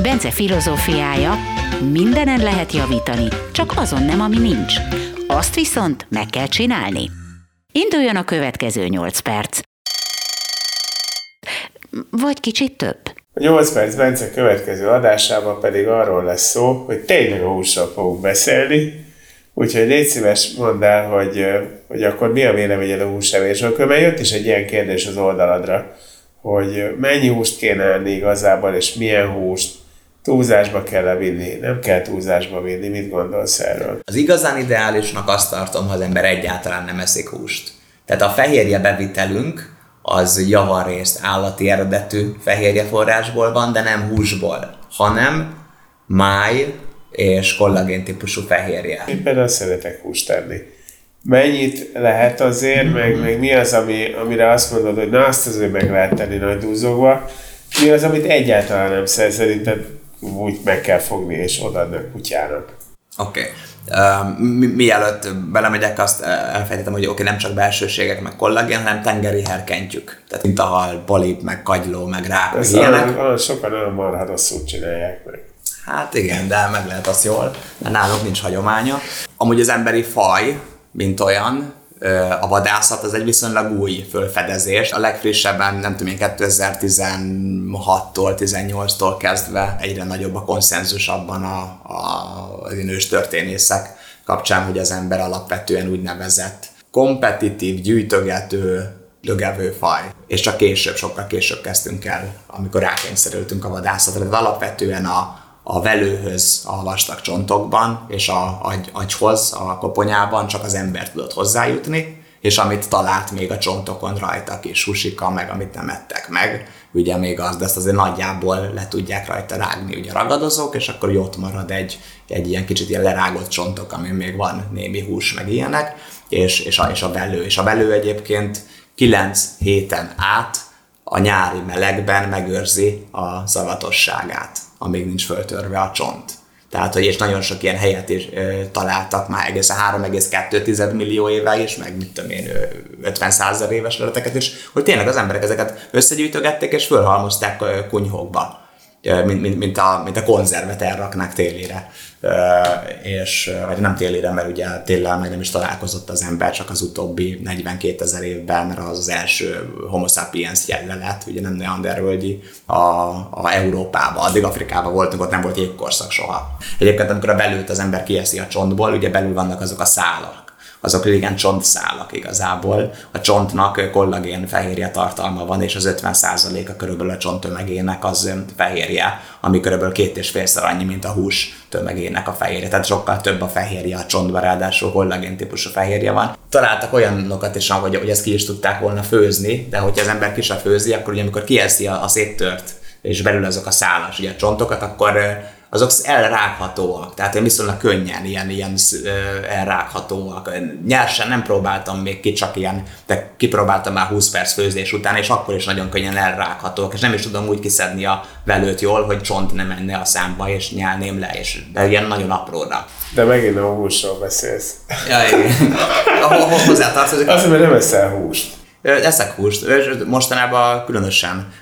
Bence filozófiája mindenen lehet javítani, csak azon nem, ami nincs. Azt viszont meg kell csinálni. Induljon a következő 8 perc. Vagy kicsit több. A 8 perc Bence következő adásában pedig arról lesz szó, hogy tényleg a húsról fogunk beszélni, úgyhogy légy szíves mondd el, hogy, hogy akkor mi a véleményed a húsevésről. Mert jött is egy ilyen kérdés az oldaladra, hogy mennyi húst kéne enni igazából, és milyen húst, túlzásba kell -e vinni, nem kell túlzásba vinni, mit gondolsz erről? Az igazán ideálisnak azt tartom, ha az ember egyáltalán nem eszik húst. Tehát a fehérje bevitelünk az javarészt állati eredetű fehérjeforrásból van, de nem húsból, hanem máj és kollagén típusú fehérje. Én például szeretek húst tenni. Mennyit lehet azért, meg, meg mi az, ami, amire azt mondod, hogy na azt azért meg lehet tenni nagy dúzogva, mi az, amit egyáltalán nem szer, szerinted úgy meg kell fogni és odaadni a kutyának. Oké. Okay. Uh, mi, mielőtt belemegyek, azt elfejtettem, hogy oké, okay, nem csak belsőségek, meg kollagén, hanem tengeri herkentjük. Tehát mint a hal, polip, meg kagyló, meg rák, meg ilyenek. Olyan, sokan olyan marha rosszul csinálják meg. Hát igen, de meg lehet az jól, mert nálunk nincs hagyománya. Amúgy az emberi faj, mint olyan, a vadászat az egy viszonylag új fölfedezés. A legfrissebben, nem tudom én, 2016-tól, 18-tól kezdve egyre nagyobb a konszenzus abban a, a, az nős történészek kapcsán, hogy az ember alapvetően úgynevezett kompetitív, gyűjtögető, lögevő faj. És csak később, sokkal később kezdtünk el, amikor rákényszerültünk a vadászatra. De alapvetően a, a velőhöz a vastag csontokban, és a agy, agyhoz, a koponyában csak az ember tudott hozzájutni, és amit talált még a csontokon rajta kis husika, meg amit nem ettek meg, ugye még az, de ezt azért nagyjából le tudják rajta rágni ugye ragadozók, és akkor ott marad egy, egy ilyen kicsit ilyen lerágott csontok, ami még van némi hús, meg ilyenek, és, és, a, és a velő. És a velő egyébként 9 héten át a nyári melegben megőrzi a szavatosságát amíg nincs föltörve a csont. Tehát, hogy és nagyon sok ilyen helyet is ö, találtak már egészen 3,2 millió éve is, meg mit tudom én, 50 százer éves leleteket is, hogy tényleg az emberek ezeket összegyűjtögették és fölhalmozták kunyhókba mint, mint, mint, a, mint a konzervet elraknák télire. És, vagy nem télire, mert ugye téllel meg nem is találkozott az ember, csak az utóbbi 42 ezer évben, mert az az első homo sapiens jellelet, ugye nem neandervölgyi a, a Európában, addig Afrikában voltunk, ott nem volt jégkorszak soha. Egyébként amikor a belőt az ember kieszi a csontból, ugye belül vannak azok a szálak, azok régen csontszálak igazából. A csontnak kollagén fehérje tartalma van, és az 50%-a körülbelül a csont tömegének az fehérje, ami körülbelül két és félszer annyi, mint a hús tömegének a fehérje. Tehát sokkal több a fehérje a csontban, ráadásul kollagén típusú fehérje van. Találtak olyanokat is, hogy, hogy ezt ki is tudták volna főzni, de hogyha az ember ki főzi, akkor ugye amikor kieszi a, a széttört és belül azok a szálas ugye a csontokat, akkor azok elrághatóak, tehát én viszonylag könnyen ilyen, ilyen elrághatóak. Nyersen nem próbáltam még ki, csak ilyen, de kipróbáltam már 20 perc főzés után, és akkor is nagyon könnyen elrághatóak, és nem is tudom úgy kiszedni a velőt jól, hogy csont nem menne a számba, és nyelném le, és de ilyen nagyon apróra. De megint a húsról beszélsz. Ja, igen. Hozzá tartozik. Azt, mert nem eszel húst. Eszek húst, mostanában különösen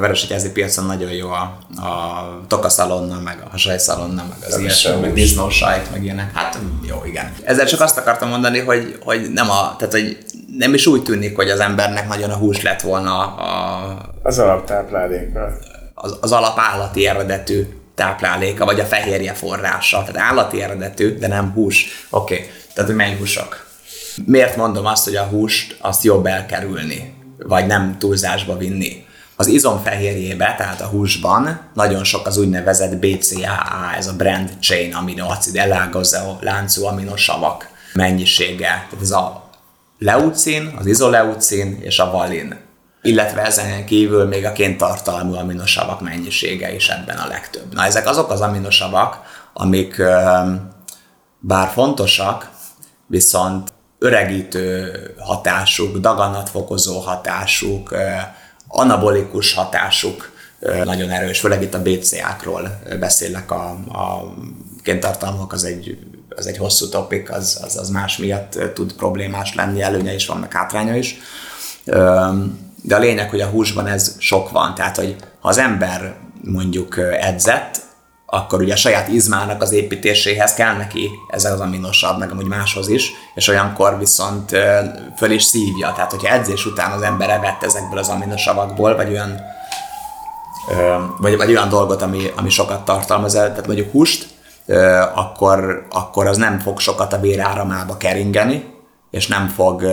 veresegyházi piacon nagyon jó a, a tokaszalonna, meg a sajszalonna, meg az ilyesmi, meg disznósajt, meg ilyenek. Hát jó, igen. Ezzel csak azt akartam mondani, hogy, hogy nem a, tehát hogy nem is úgy tűnik, hogy az embernek nagyon a hús lett volna a... Az alaptápláléka. Az, az alapállati eredetű tápláléka, vagy a fehérje forrása. Tehát állati eredetű, de nem hús. Oké, okay. tehát hogy mely húsok? Miért mondom azt, hogy a húst azt jobb elkerülni, vagy nem túlzásba vinni? Az izomfehérjébe, tehát a húsban nagyon sok az úgynevezett BCAA, ez a brand chain aminoacid, elágazó láncú aminosavak mennyisége. Tehát ez a leucin, az izoleucin és a valin. Illetve ezen kívül még a kéntartalmú aminosavak mennyisége is ebben a legtöbb. Na ezek azok az aminosavak, amik bár fontosak, viszont öregítő hatásuk, daganatfokozó hatásuk, anabolikus hatásuk nagyon erős, főleg itt a BCA-król beszélek, a, a kéntartalmak az egy, az egy hosszú topik, az, az, az más miatt tud problémás lenni, előnye is van, meg hátránya is. De a lényeg, hogy a húsban ez sok van, tehát hogy ha az ember mondjuk edzett, akkor ugye a saját izmának az építéséhez kell neki ez az aminosabb, meg amúgy máshoz is, és olyankor viszont föl is szívja. Tehát, hogyha edzés után az ember evett ezekből az aminosavakból, vagy olyan, vagy, vagy olyan dolgot, ami, ami sokat tartalmaz, tehát mondjuk húst, akkor, akkor az nem fog sokat a véráramába keringeni, és nem fog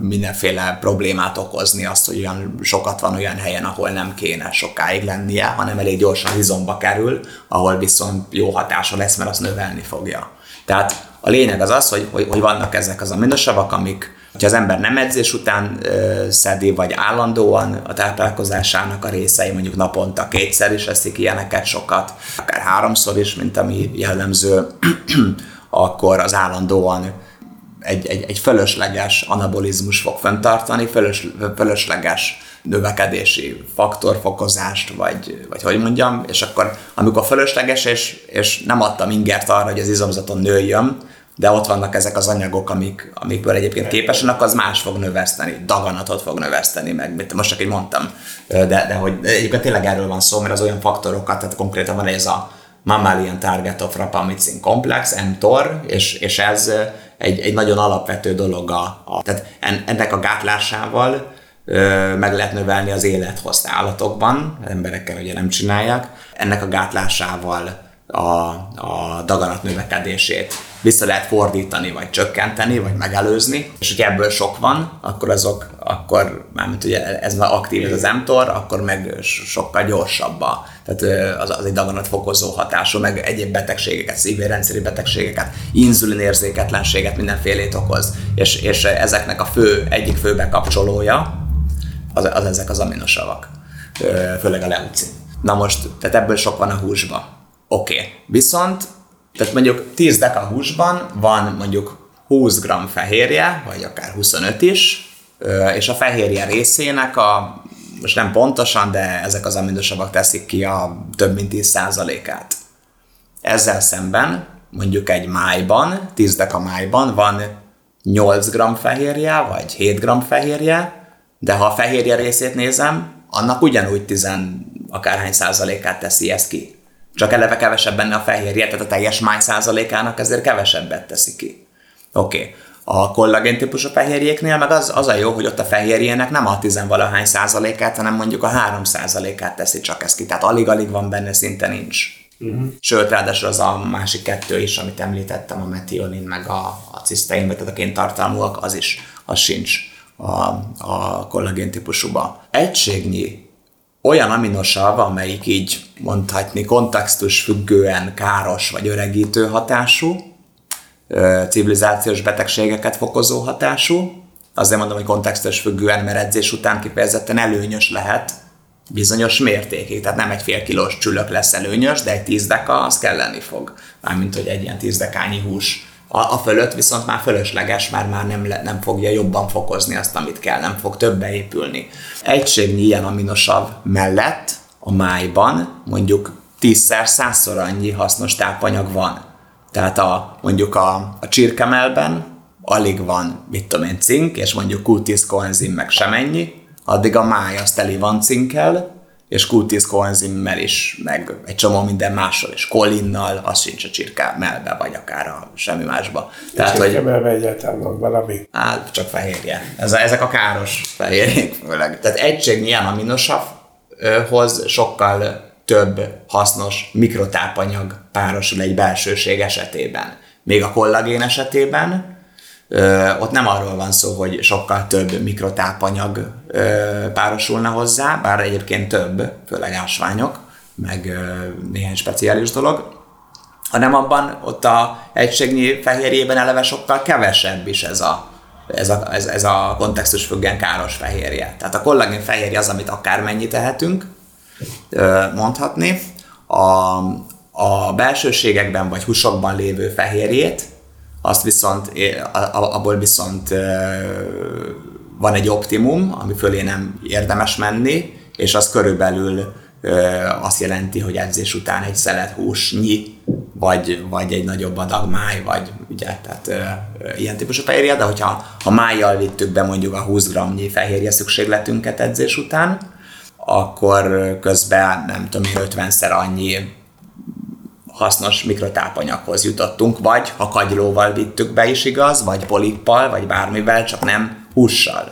mindenféle problémát okozni azt, hogy olyan sokat van olyan helyen, ahol nem kéne sokáig lennie, hanem elég gyorsan izomba kerül, ahol viszont jó hatása lesz, mert azt növelni fogja. Tehát a lényeg az az, hogy, hogy, hogy vannak ezek az aminosavak, amik, hogyha az ember nem edzés után ö, szedi, vagy állandóan a táplálkozásának a részei, mondjuk naponta kétszer is eszik ilyeneket sokat, akár háromszor is, mint ami jellemző, akkor az állandóan egy, egy, egy fölösleges anabolizmus fog fenntartani, fölös, fölösleges növekedési faktorfokozást, vagy, vagy hogy mondjam, és akkor amikor fölösleges, és, és nem adtam ingert arra, hogy az izomzaton nőjön, de ott vannak ezek az anyagok, amik, amikből egyébként képesek, az más fog növeszteni, daganatot fog növeszteni, meg mit most csak így mondtam, de, de hogy egyébként tényleg erről van szó, mert az olyan faktorokat, tehát konkrétan van ez a mammalian target of rapamycin complex, mTOR, és, és ez egy, egy nagyon alapvető dolog. A, a, tehát en, ennek a gátlásával ö, meg lehet növelni az élethozt állatokban, emberekkel ugye nem csinálják, ennek a gátlásával a, a daganat növekedését vissza lehet fordítani, vagy csökkenteni, vagy megelőzni, és hogyha ebből sok van, akkor azok, akkor mármint ugye ez már aktív ez az mTOR, akkor meg sokkal gyorsabb a, tehát az, az egy daganat fokozó hatású, meg egyéb betegségeket, szívérendszeri betegségeket, inzulinérzéketlenséget, mindenfélét okoz, és, és ezeknek a fő, egyik fő bekapcsolója az, az ezek az aminosavak, főleg a leucin. Na most, tehát ebből sok van a húsban. Oké, okay. viszont tehát mondjuk 10 deka húsban van mondjuk 20 g fehérje, vagy akár 25 is, és a fehérje részének a, most nem pontosan, de ezek az aminosavak teszik ki a több mint 10%-át. Ezzel szemben mondjuk egy májban, 10 deka májban van 8 g fehérje, vagy 7 g fehérje, de ha a fehérje részét nézem, annak ugyanúgy 10 akárhány százalékát teszi ezt ki csak eleve kevesebb benne a fehérje, tehát a teljes máj százalékának ezért kevesebbet teszi ki. Oké. Okay. A kollagén típusú fehérjéknél meg az, az a jó, hogy ott a fehérjének nem a tizenvalahány százalékát, hanem mondjuk a három százalékát teszi csak ezt ki. Tehát alig-alig van benne, szinte nincs. Uh-huh. Sőt, ráadásul az a másik kettő is, amit említettem, a metionin meg a, a cisztein, tehát a kéntartalmúak, az is, az sincs a, a kollagén típusúba. Egységnyi olyan aminosav, amelyik így mondhatni kontextus függően káros vagy öregítő hatású, civilizációs betegségeket fokozó hatású. Azért mondom, hogy kontextus függően, mert edzés után kifejezetten előnyös lehet bizonyos mértékig. Tehát nem egy fél kilós csülök lesz előnyös, de egy tíz deka az kelleni fog. Mármint, hogy egy ilyen tíz dekányi hús a, fölött viszont már fölösleges, már már nem, nem fogja jobban fokozni azt, amit kell, nem fog többe épülni. Egységnyi ilyen aminosav mellett a májban mondjuk tízszer, százszor annyi hasznos tápanyag van. Tehát a, mondjuk a, a csirkemelben alig van, mit tudom én, cink, és mondjuk Q10 koenzim meg semennyi, addig a máj az teli van cinkkel, és Q10 koenzimmel is, meg egy csomó minden mással, és kolinnal, az sincs a csirkámelbe, vagy akár a semmi másba. Tehát, hogy... egyáltalán van valami? Hát, csak fehérje. Ez, ezek a káros fehérjék főleg. Tehát egység milyen aminosavhoz sokkal több hasznos mikrotápanyag párosul egy belsőség esetében. Még a kollagén esetében ott nem arról van szó, hogy sokkal több mikrotápanyag párosulna hozzá, bár egyébként több, főleg ásványok, meg néhány speciális dolog, hanem abban ott a egységnyi fehérjében eleve sokkal kevesebb is ez a, ez a, ez, ez a kontextus függően káros fehérje. Tehát a kollagén fehérje az, amit akármennyit tehetünk, mondhatni. A, A belsőségekben vagy húsokban lévő fehérjét, azt viszont, abból viszont van egy optimum, ami fölé nem érdemes menni, és az körülbelül azt jelenti, hogy edzés után egy szelet húsnyi, vagy, vagy egy nagyobb adag máj, vagy ugye, tehát ö, ilyen típusú fehérje, de hogyha ha májjal vittük be mondjuk a 20 g-nyi fehérje szükségletünket edzés után, akkor közben nem tudom én 50-szer annyi hasznos mikrotápanyaghoz jutottunk, vagy ha kagylóval vittük be is igaz, vagy polippal, vagy bármivel, csak nem hússal.